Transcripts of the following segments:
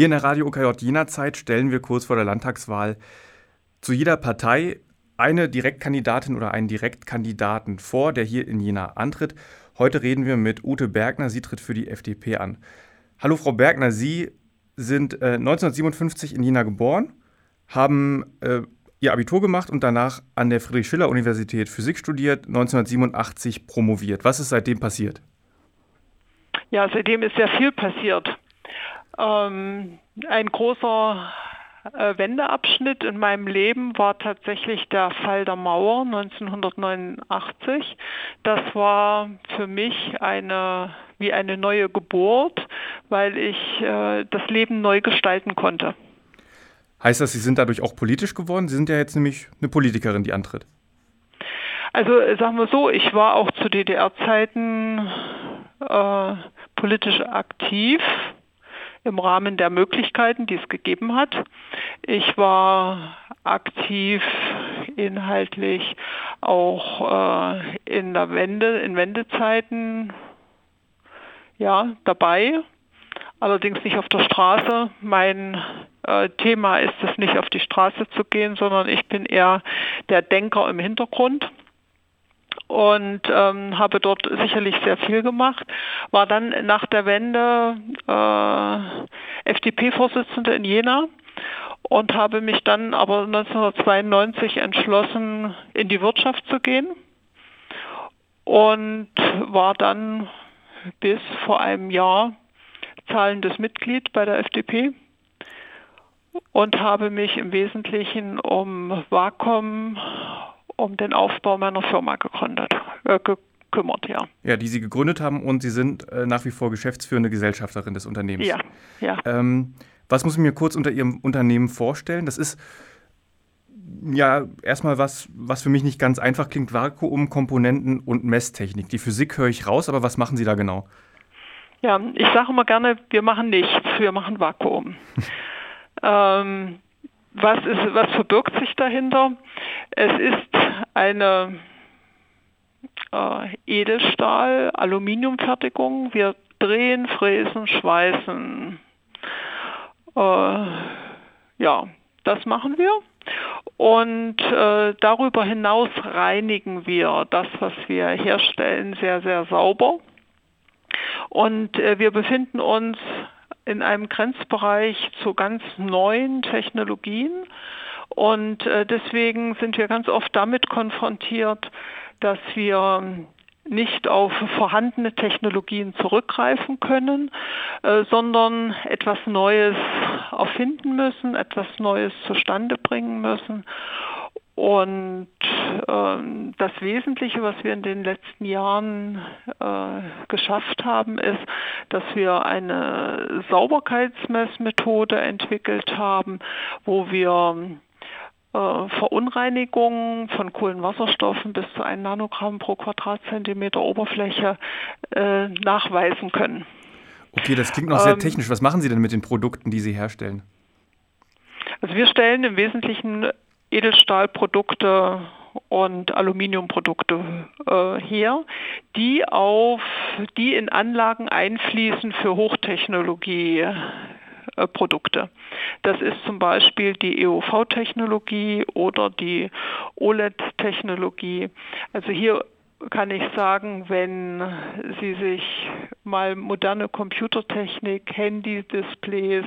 Hier in der Radio OKJ Jena Zeit stellen wir kurz vor der Landtagswahl zu jeder Partei eine Direktkandidatin oder einen Direktkandidaten vor, der hier in Jena antritt. Heute reden wir mit Ute Bergner. Sie tritt für die FDP an. Hallo Frau Bergner, Sie sind äh, 1957 in Jena geboren, haben äh, Ihr Abitur gemacht und danach an der Friedrich-Schiller-Universität Physik studiert, 1987 promoviert. Was ist seitdem passiert? Ja, seitdem ist sehr viel passiert. Ähm, ein großer äh, Wendeabschnitt in meinem Leben war tatsächlich der Fall der Mauer 1989. Das war für mich eine wie eine neue Geburt, weil ich äh, das Leben neu gestalten konnte. Heißt das, Sie sind dadurch auch politisch geworden? Sie sind ja jetzt nämlich eine Politikerin, die antritt. Also sagen wir so, ich war auch zu DDR-Zeiten äh, politisch aktiv im Rahmen der Möglichkeiten, die es gegeben hat. Ich war aktiv inhaltlich auch äh, in der Wende, in Wendezeiten ja, dabei, allerdings nicht auf der Straße. Mein äh, Thema ist es nicht auf die Straße zu gehen, sondern ich bin eher der Denker im Hintergrund und ähm, habe dort sicherlich sehr viel gemacht. War dann nach der Wende äh, FDP-Vorsitzende in Jena und habe mich dann aber 1992 entschlossen, in die Wirtschaft zu gehen und war dann bis vor einem Jahr zahlendes Mitglied bei der FDP und habe mich im Wesentlichen um Wacom um den Aufbau meiner Firma gegründet, äh, gekümmert, ja. Ja, die Sie gegründet haben und Sie sind äh, nach wie vor geschäftsführende Gesellschafterin des Unternehmens. Ja, ja. Ähm, was muss ich mir kurz unter Ihrem Unternehmen vorstellen? Das ist ja erstmal was, was für mich nicht ganz einfach klingt: Vakuum, Komponenten und Messtechnik. Die Physik höre ich raus, aber was machen Sie da genau? Ja, ich sage immer gerne, wir machen nichts, wir machen Vakuum. ähm, was, ist, was verbirgt sich dahinter? Es ist eine äh, Edelstahl-Aluminiumfertigung. Wir drehen, fräsen, schweißen. Äh, ja, das machen wir. Und äh, darüber hinaus reinigen wir das, was wir herstellen, sehr, sehr sauber. Und äh, wir befinden uns in einem Grenzbereich zu ganz neuen Technologien. Und äh, deswegen sind wir ganz oft damit konfrontiert, dass wir nicht auf vorhandene Technologien zurückgreifen können, äh, sondern etwas Neues erfinden müssen, etwas Neues zustande bringen müssen. Und ähm, das Wesentliche, was wir in den letzten Jahren äh, geschafft haben, ist, dass wir eine Sauberkeitsmessmethode entwickelt haben, wo wir Verunreinigungen von Kohlenwasserstoffen bis zu 1 Nanogramm pro Quadratzentimeter Oberfläche äh, nachweisen können. Okay, das klingt noch sehr ähm, technisch. Was machen Sie denn mit den Produkten, die Sie herstellen? Also wir stellen im Wesentlichen Edelstahlprodukte und Aluminiumprodukte äh, her, die auf die in Anlagen einfließen für Hochtechnologie. Äh, Produkte. Das ist zum Beispiel die EUV-Technologie oder die OLED-Technologie. Also hier kann ich sagen, wenn Sie sich mal moderne Computertechnik, Handy-Displays,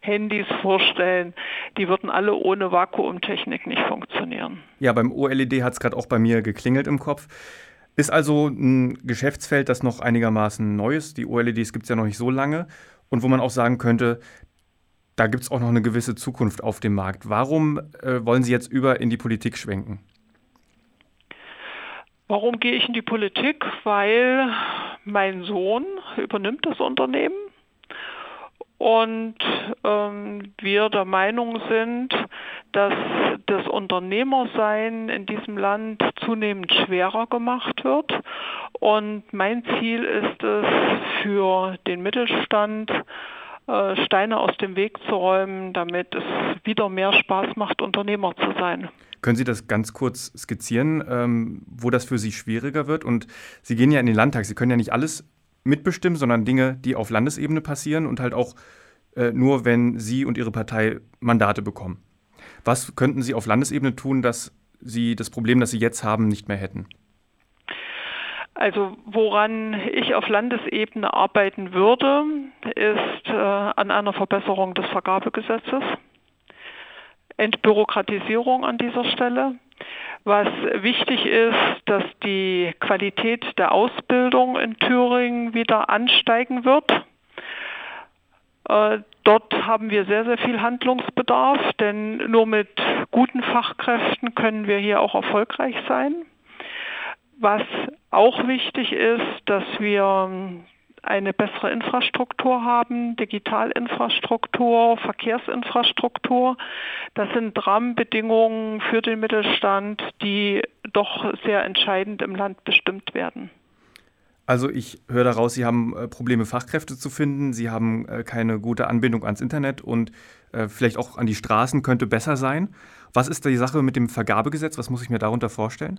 Handys vorstellen, die würden alle ohne Vakuumtechnik nicht funktionieren. Ja, beim OLED hat es gerade auch bei mir geklingelt im Kopf. Ist also ein Geschäftsfeld, das noch einigermaßen neu ist. Die OLEDs gibt es ja noch nicht so lange. Und wo man auch sagen könnte, da gibt es auch noch eine gewisse Zukunft auf dem Markt. Warum äh, wollen Sie jetzt über in die Politik schwenken? Warum gehe ich in die Politik? Weil mein Sohn übernimmt das Unternehmen und ähm, wir der Meinung sind, dass das Unternehmersein in diesem Land zunehmend schwerer gemacht wird. Und mein Ziel ist es, für den Mittelstand Steine aus dem Weg zu räumen, damit es wieder mehr Spaß macht, Unternehmer zu sein. Können Sie das ganz kurz skizzieren, ähm, wo das für Sie schwieriger wird? Und Sie gehen ja in den Landtag, Sie können ja nicht alles mitbestimmen, sondern Dinge, die auf Landesebene passieren und halt auch äh, nur wenn Sie und Ihre Partei Mandate bekommen. Was könnten Sie auf Landesebene tun, dass Sie das Problem, das Sie jetzt haben, nicht mehr hätten? Also woran ich auf Landesebene arbeiten würde, ist äh, an einer Verbesserung des Vergabegesetzes, Entbürokratisierung an dieser Stelle. Was wichtig ist, dass die Qualität der Ausbildung in Thüringen wieder ansteigen wird. Äh, dort haben wir sehr, sehr viel Handlungsbedarf, denn nur mit guten Fachkräften können wir hier auch erfolgreich sein. Was auch wichtig ist, dass wir eine bessere Infrastruktur haben, Digitalinfrastruktur, Verkehrsinfrastruktur. Das sind Rahmenbedingungen für den Mittelstand, die doch sehr entscheidend im Land bestimmt werden. Also ich höre daraus, Sie haben äh, Probleme, Fachkräfte zu finden, Sie haben äh, keine gute Anbindung ans Internet und äh, vielleicht auch an die Straßen könnte besser sein. Was ist die Sache mit dem Vergabegesetz? Was muss ich mir darunter vorstellen?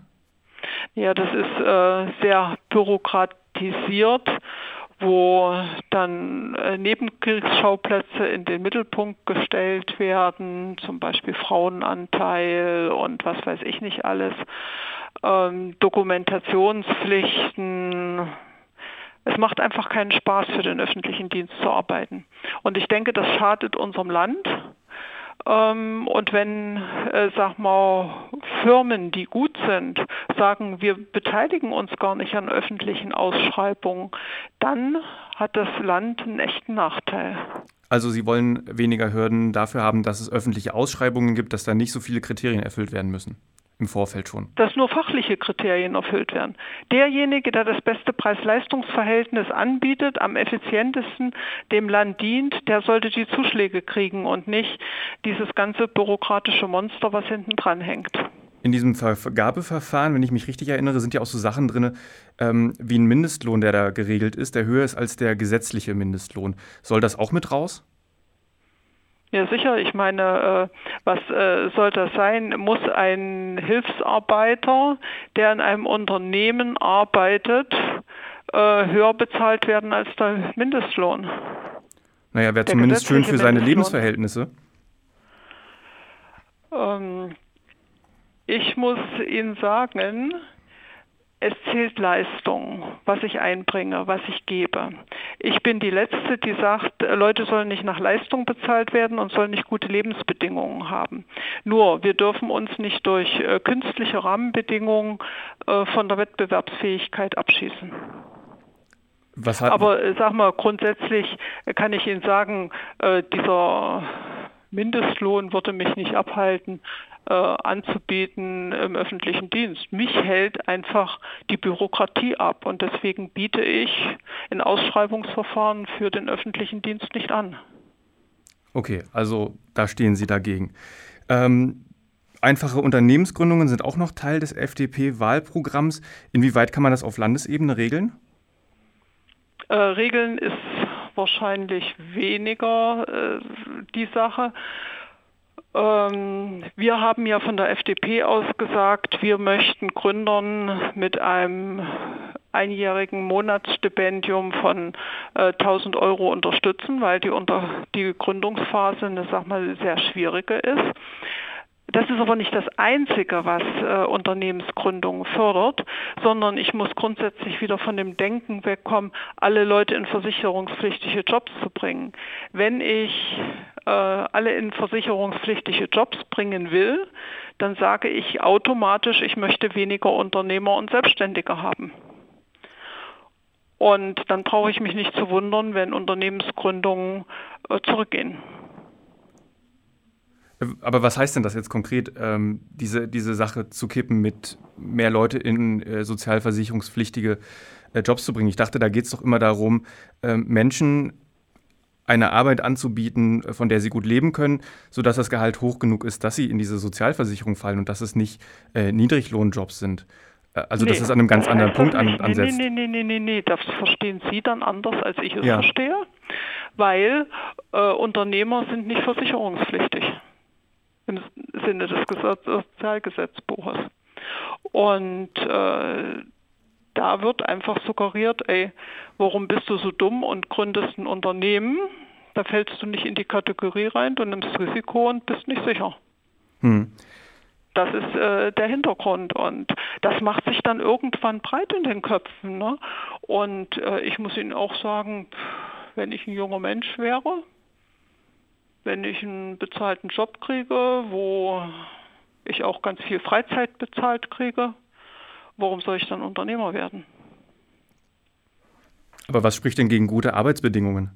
Ja, das ist äh, sehr bürokratisiert, wo dann äh, Nebenkriegsschauplätze in den Mittelpunkt gestellt werden, zum Beispiel Frauenanteil und was weiß ich nicht alles, ähm, Dokumentationspflichten. Es macht einfach keinen Spaß für den öffentlichen Dienst zu arbeiten. Und ich denke, das schadet unserem Land und wenn, äh, sag mal, Firmen, die gut sind, sagen, wir beteiligen uns gar nicht an öffentlichen Ausschreibungen, dann hat das Land einen echten Nachteil. Also Sie wollen weniger Hürden dafür haben, dass es öffentliche Ausschreibungen gibt, dass da nicht so viele Kriterien erfüllt werden müssen im Vorfeld schon? Dass nur fachliche Kriterien erfüllt werden. Derjenige, der das beste Preis-Leistungs-Verhältnis anbietet, am effizientesten dem Land dient, der sollte die Zuschläge kriegen und nicht dieses ganze bürokratische Monster, was hinten dran hängt. In diesem Vergabeverfahren, wenn ich mich richtig erinnere, sind ja auch so Sachen drin, ähm, wie ein Mindestlohn, der da geregelt ist, der höher ist als der gesetzliche Mindestlohn. Soll das auch mit raus? Ja, sicher. Ich meine, äh, was äh, soll das sein? Muss ein Hilfsarbeiter, der in einem Unternehmen arbeitet, äh, höher bezahlt werden als der Mindestlohn? Naja, wäre zumindest schön für seine Lebensverhältnisse. Ähm, ich muss Ihnen sagen, es zählt Leistung, was ich einbringe, was ich gebe. Ich bin die Letzte, die sagt, Leute sollen nicht nach Leistung bezahlt werden und sollen nicht gute Lebensbedingungen haben. Nur, wir dürfen uns nicht durch äh, künstliche Rahmenbedingungen äh, von der Wettbewerbsfähigkeit abschießen. Aber äh, sag mal, grundsätzlich kann ich Ihnen sagen, dieser Mindestlohn würde mich nicht abhalten, äh, anzubieten im öffentlichen Dienst. Mich hält einfach die Bürokratie ab und deswegen biete ich in Ausschreibungsverfahren für den öffentlichen Dienst nicht an. Okay, also da stehen Sie dagegen. Ähm, einfache Unternehmensgründungen sind auch noch Teil des FDP-Wahlprogramms. Inwieweit kann man das auf Landesebene regeln? Äh, regeln ist wahrscheinlich weniger äh, die Sache. Ähm, wir haben ja von der FDP aus gesagt, wir möchten Gründern mit einem einjährigen Monatsstipendium von äh, 1000 Euro unterstützen, weil die, unter, die Gründungsphase eine sag mal, sehr schwierige ist. Das ist aber nicht das Einzige, was äh, Unternehmensgründungen fördert, sondern ich muss grundsätzlich wieder von dem Denken wegkommen, alle Leute in versicherungspflichtige Jobs zu bringen. Wenn ich alle in versicherungspflichtige Jobs bringen will, dann sage ich automatisch, ich möchte weniger Unternehmer und Selbstständige haben. Und dann brauche ich mich nicht zu wundern, wenn Unternehmensgründungen äh, zurückgehen. Aber was heißt denn das jetzt konkret, ähm, diese, diese Sache zu kippen, mit mehr Leute in äh, sozialversicherungspflichtige äh, Jobs zu bringen? Ich dachte, da geht es doch immer darum, äh, Menschen eine Arbeit anzubieten, von der sie gut leben können, sodass das Gehalt hoch genug ist, dass sie in diese Sozialversicherung fallen und dass es nicht äh, Niedriglohnjobs sind. Äh, also, nee. dass es an einem ganz anderen äh, Punkt an, ansetzt. Nee, nee, nee, nee, nee, das verstehen Sie dann anders, als ich es ja. verstehe, weil äh, Unternehmer sind nicht versicherungspflichtig im Sinne des Sozialgesetzbuches. Und äh, da wird einfach suggeriert, ey, warum bist du so dumm und gründest ein Unternehmen? Da fällst du nicht in die Kategorie rein, du nimmst Risiko und bist nicht sicher. Hm. Das ist äh, der Hintergrund und das macht sich dann irgendwann breit in den Köpfen. Ne? Und äh, ich muss Ihnen auch sagen, wenn ich ein junger Mensch wäre, wenn ich einen bezahlten Job kriege, wo ich auch ganz viel Freizeit bezahlt kriege, warum soll ich dann Unternehmer werden? Aber was spricht denn gegen gute Arbeitsbedingungen?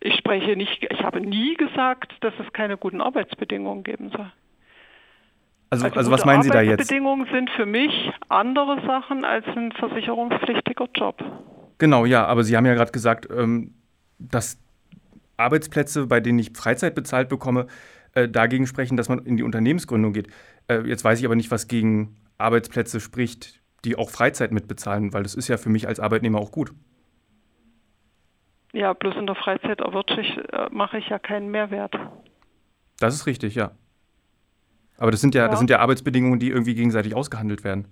Ich spreche nicht, ich habe nie gesagt, dass es keine guten Arbeitsbedingungen geben soll. Also, also, also was meinen Sie da jetzt? Arbeitsbedingungen sind für mich andere Sachen als ein versicherungspflichtiger Job. Genau, ja, aber Sie haben ja gerade gesagt, ähm, dass Arbeitsplätze, bei denen ich Freizeit bezahlt bekomme, äh, dagegen sprechen, dass man in die Unternehmensgründung geht. Äh, jetzt weiß ich aber nicht, was gegen Arbeitsplätze spricht, die auch Freizeit mitbezahlen, weil das ist ja für mich als Arbeitnehmer auch gut. Ja, bloß in der Freizeit äh, mache ich ja keinen Mehrwert. Das ist richtig, ja. Aber das sind ja, ja, das sind ja Arbeitsbedingungen, die irgendwie gegenseitig ausgehandelt werden.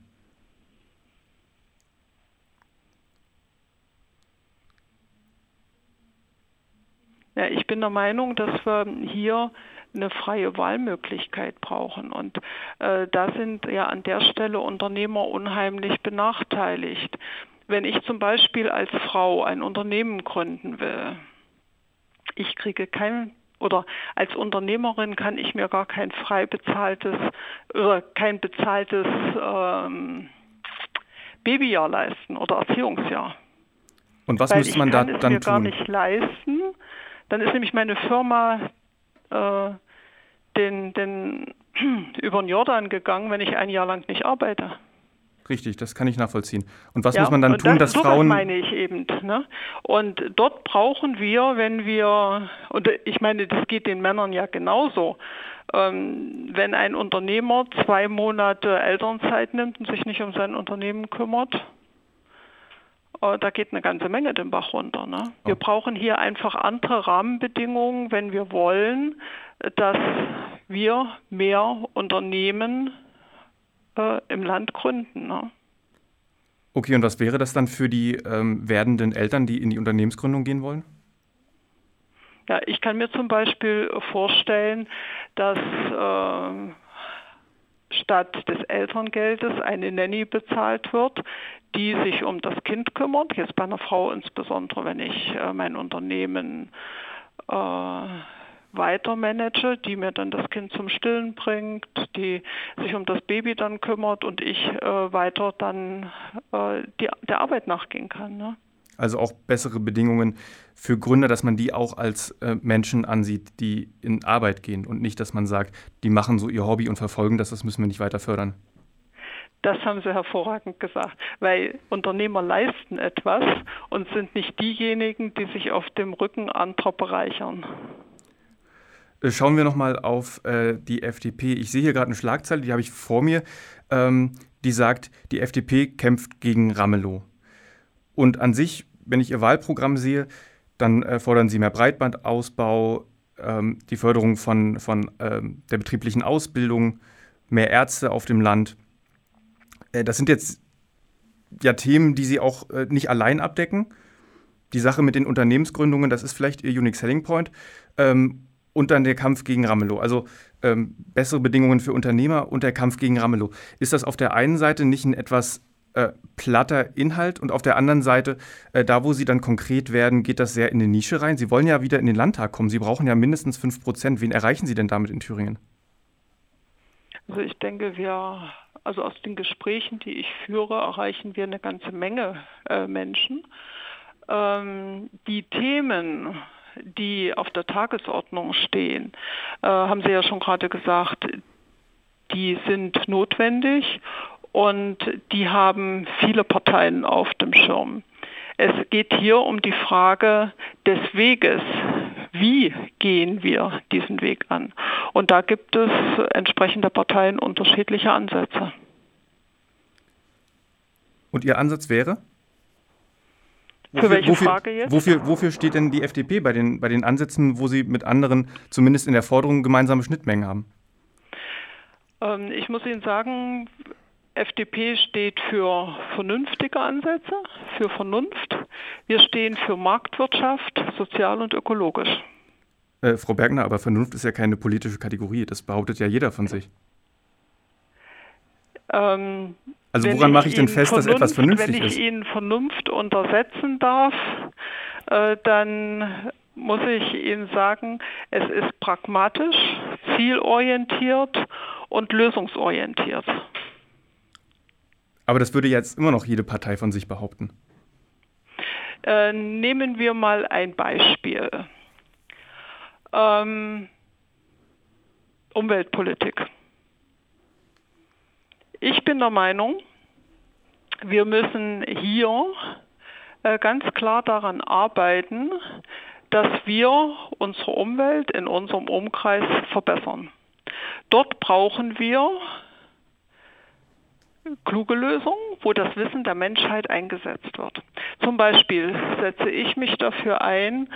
Ja, ich bin der Meinung, dass wir hier eine freie Wahlmöglichkeit brauchen. Und äh, da sind ja an der Stelle Unternehmer unheimlich benachteiligt. Wenn ich zum Beispiel als Frau ein Unternehmen gründen will, ich kriege kein oder als Unternehmerin kann ich mir gar kein frei bezahltes oder kein bezahltes ähm, Babyjahr leisten oder Erziehungsjahr. Und was Weil müsste man da dann tun? Ich kann es mir gar nicht leisten. Dann ist nämlich meine Firma äh, den, den über den Jordan gegangen, wenn ich ein Jahr lang nicht arbeite. Richtig, das kann ich nachvollziehen. Und was ja, muss man dann tun, das, dass Frauen. Das meine ich eben. Ne? Und dort brauchen wir, wenn wir, und ich meine, das geht den Männern ja genauso, ähm, wenn ein Unternehmer zwei Monate Elternzeit nimmt und sich nicht um sein Unternehmen kümmert, da geht eine ganze Menge den Bach runter. Ne? Wir brauchen hier einfach andere Rahmenbedingungen, wenn wir wollen, dass wir mehr Unternehmen äh, im Land gründen. Ne? Okay, und was wäre das dann für die ähm, werdenden Eltern, die in die Unternehmensgründung gehen wollen? Ja, ich kann mir zum Beispiel vorstellen, dass äh, statt des Elterngeldes eine Nanny bezahlt wird, die sich um das Kind kümmert. Jetzt bei einer Frau insbesondere, wenn ich äh, mein Unternehmen äh, weiter manage, die mir dann das Kind zum Stillen bringt, die sich um das Baby dann kümmert und ich äh, weiter dann äh, die, der Arbeit nachgehen kann. Ne? Also auch bessere Bedingungen für Gründer, dass man die auch als äh, Menschen ansieht, die in Arbeit gehen und nicht, dass man sagt, die machen so ihr Hobby und verfolgen das, das müssen wir nicht weiter fördern. Das haben Sie hervorragend gesagt, weil Unternehmer leisten etwas und sind nicht diejenigen, die sich auf dem Rücken anderer bereichern. Äh, schauen wir nochmal auf äh, die FDP. Ich sehe hier gerade eine Schlagzeile, die habe ich vor mir, ähm, die sagt, die FDP kämpft gegen Ramelow. Und an sich, wenn ich ihr Wahlprogramm sehe, dann äh, fordern sie mehr Breitbandausbau, ähm, die Förderung von, von ähm, der betrieblichen Ausbildung, mehr Ärzte auf dem Land. Äh, das sind jetzt ja Themen, die sie auch äh, nicht allein abdecken. Die Sache mit den Unternehmensgründungen, das ist vielleicht ihr Unique Selling Point. Ähm, und dann der Kampf gegen Ramelow. Also ähm, bessere Bedingungen für Unternehmer und der Kampf gegen Ramelow. Ist das auf der einen Seite nicht ein etwas äh, platter Inhalt und auf der anderen Seite, äh, da wo Sie dann konkret werden, geht das sehr in die Nische rein? Sie wollen ja wieder in den Landtag kommen. Sie brauchen ja mindestens 5 Prozent. Wen erreichen Sie denn damit in Thüringen? Also ich denke, wir, also aus den Gesprächen, die ich führe, erreichen wir eine ganze Menge äh, Menschen. Ähm, die Themen, die auf der Tagesordnung stehen, äh, haben Sie ja schon gerade gesagt, die sind notwendig und die haben viele Parteien auf dem Schirm. Es geht hier um die Frage des Weges. Wie gehen wir diesen Weg an? Und da gibt es entsprechende Parteien unterschiedliche Ansätze. Und Ihr Ansatz wäre? Wofür, Für welche wofür, Frage jetzt? Wofür, wofür steht denn die FDP bei den, bei den Ansätzen, wo sie mit anderen zumindest in der Forderung gemeinsame Schnittmengen haben? Ähm, ich muss Ihnen sagen, FDP steht für vernünftige Ansätze, für Vernunft. Wir stehen für Marktwirtschaft, sozial und ökologisch. Äh, Frau Bergner, aber Vernunft ist ja keine politische Kategorie. Das behauptet ja jeder von sich. Ähm, also woran mache ich denn fest, Vernunft, dass etwas vernünftig ist? Wenn ich ist? Ihnen Vernunft untersetzen darf, äh, dann muss ich Ihnen sagen, es ist pragmatisch, zielorientiert und lösungsorientiert. Aber das würde jetzt immer noch jede Partei von sich behaupten. Äh, nehmen wir mal ein Beispiel. Ähm, Umweltpolitik. Ich bin der Meinung, wir müssen hier äh, ganz klar daran arbeiten, dass wir unsere Umwelt in unserem Umkreis verbessern. Dort brauchen wir kluge Lösungen, wo das Wissen der Menschheit eingesetzt wird. Zum Beispiel setze ich mich dafür ein,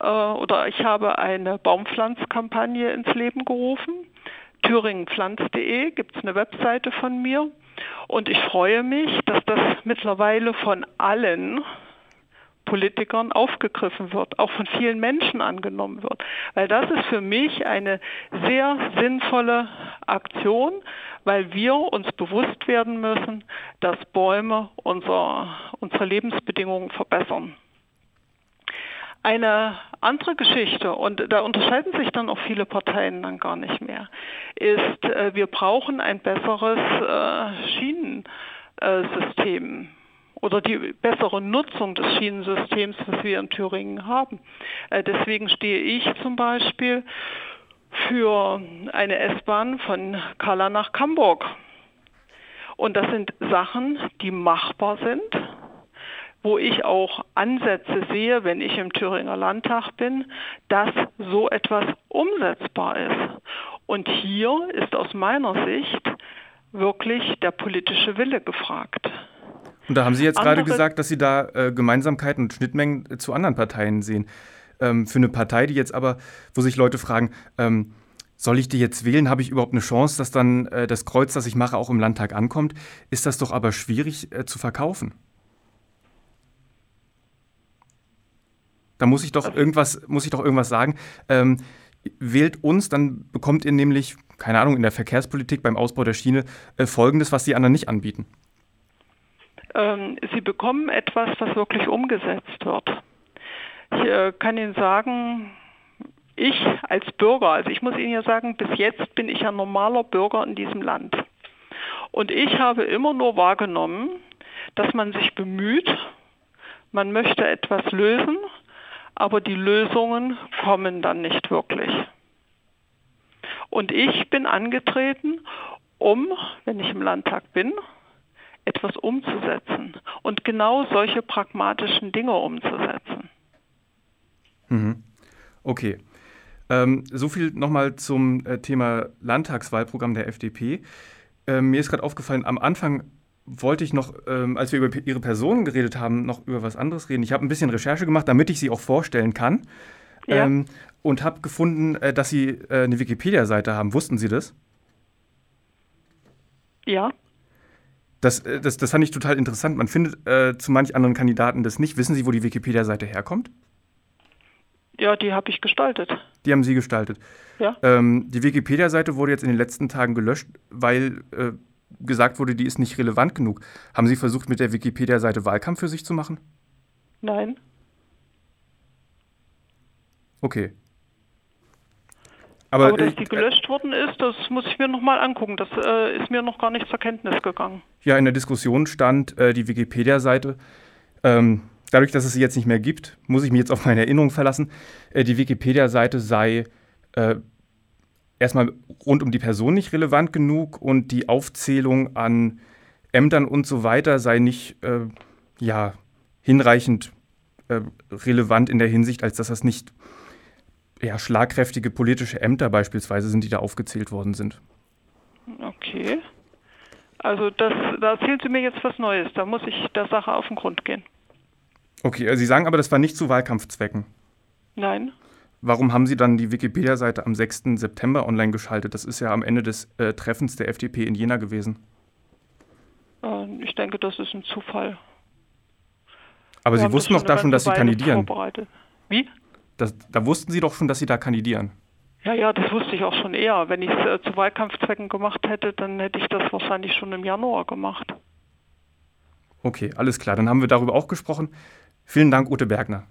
äh, oder ich habe eine Baumpflanzkampagne ins Leben gerufen. Thüringenpflanz.de gibt es eine Webseite von mir. Und ich freue mich, dass das mittlerweile von allen Politikern aufgegriffen wird, auch von vielen Menschen angenommen wird. Weil das ist für mich eine sehr sinnvolle Aktion, weil wir uns bewusst werden müssen, dass Bäume unser, unsere Lebensbedingungen verbessern. Eine andere Geschichte, und da unterscheiden sich dann auch viele Parteien dann gar nicht mehr, ist, äh, wir brauchen ein besseres äh, Schienensystem oder die bessere Nutzung des Schienensystems, was wir in Thüringen haben. Äh, deswegen stehe ich zum Beispiel für eine S-Bahn von Kalla nach Hamburg. Und das sind Sachen, die machbar sind, wo ich auch Ansätze sehe, wenn ich im Thüringer Landtag bin, dass so etwas umsetzbar ist. Und hier ist aus meiner Sicht wirklich der politische Wille gefragt. Und da haben Sie jetzt gerade gesagt, dass Sie da äh, Gemeinsamkeiten und Schnittmengen äh, zu anderen Parteien sehen. Ähm, für eine Partei, die jetzt aber, wo sich Leute fragen, ähm, soll ich die jetzt wählen? Habe ich überhaupt eine Chance, dass dann äh, das Kreuz, das ich mache, auch im Landtag ankommt? Ist das doch aber schwierig äh, zu verkaufen. Da muss ich doch irgendwas, muss ich doch irgendwas sagen. Ähm, wählt uns, dann bekommt ihr nämlich, keine Ahnung, in der Verkehrspolitik beim Ausbau der Schiene äh, Folgendes, was die anderen nicht anbieten sie bekommen etwas, was wirklich umgesetzt wird. Ich äh, kann Ihnen sagen, ich als Bürger, also ich muss Ihnen ja sagen, bis jetzt bin ich ein normaler Bürger in diesem Land. Und ich habe immer nur wahrgenommen, dass man sich bemüht, man möchte etwas lösen, aber die Lösungen kommen dann nicht wirklich. Und ich bin angetreten, um, wenn ich im Landtag bin, etwas umzusetzen und genau solche pragmatischen Dinge umzusetzen. Mhm. Okay. Ähm, so viel nochmal zum äh, Thema Landtagswahlprogramm der FDP. Ähm, mir ist gerade aufgefallen, am Anfang wollte ich noch, ähm, als wir über Ihre Person geredet haben, noch über was anderes reden. Ich habe ein bisschen Recherche gemacht, damit ich Sie auch vorstellen kann. Ja. Ähm, und habe gefunden, äh, dass Sie äh, eine Wikipedia-Seite haben. Wussten Sie das? Ja. Das, äh, das, das fand ich total interessant. Man findet äh, zu manch anderen Kandidaten das nicht. Wissen Sie, wo die Wikipedia-Seite herkommt? Ja, die habe ich gestaltet. Die haben Sie gestaltet. Ja. Ähm, die Wikipedia-Seite wurde jetzt in den letzten Tagen gelöscht, weil äh, gesagt wurde, die ist nicht relevant genug. Haben Sie versucht, mit der Wikipedia-Seite Wahlkampf für sich zu machen? Nein. Okay. Aber, Aber dass die gelöscht worden ist, das muss ich mir nochmal angucken. Das äh, ist mir noch gar nicht zur Kenntnis gegangen. Ja, in der Diskussion stand äh, die Wikipedia-Seite. Ähm, dadurch, dass es sie jetzt nicht mehr gibt, muss ich mich jetzt auf meine Erinnerung verlassen. Äh, die Wikipedia-Seite sei äh, erstmal rund um die Person nicht relevant genug und die Aufzählung an Ämtern und so weiter sei nicht äh, ja, hinreichend äh, relevant in der Hinsicht, als dass das nicht ja, schlagkräftige politische Ämter beispielsweise sind, die da aufgezählt worden sind. Okay. Also das, da erzählen Sie mir jetzt was Neues. Da muss ich der Sache auf den Grund gehen. Okay, also Sie sagen aber, das war nicht zu Wahlkampfzwecken. Nein. Warum haben Sie dann die Wikipedia-Seite am 6. September online geschaltet? Das ist ja am Ende des äh, Treffens der FDP in Jena gewesen. Äh, ich denke, das ist ein Zufall. Aber Wir Sie wussten doch da schon, dass Sie kandidieren. Wie? Das, da wussten Sie doch schon, dass Sie da kandidieren. Ja, ja, das wusste ich auch schon eher. Wenn ich es äh, zu Wahlkampfzwecken gemacht hätte, dann hätte ich das wahrscheinlich schon im Januar gemacht. Okay, alles klar. Dann haben wir darüber auch gesprochen. Vielen Dank, Ute Bergner.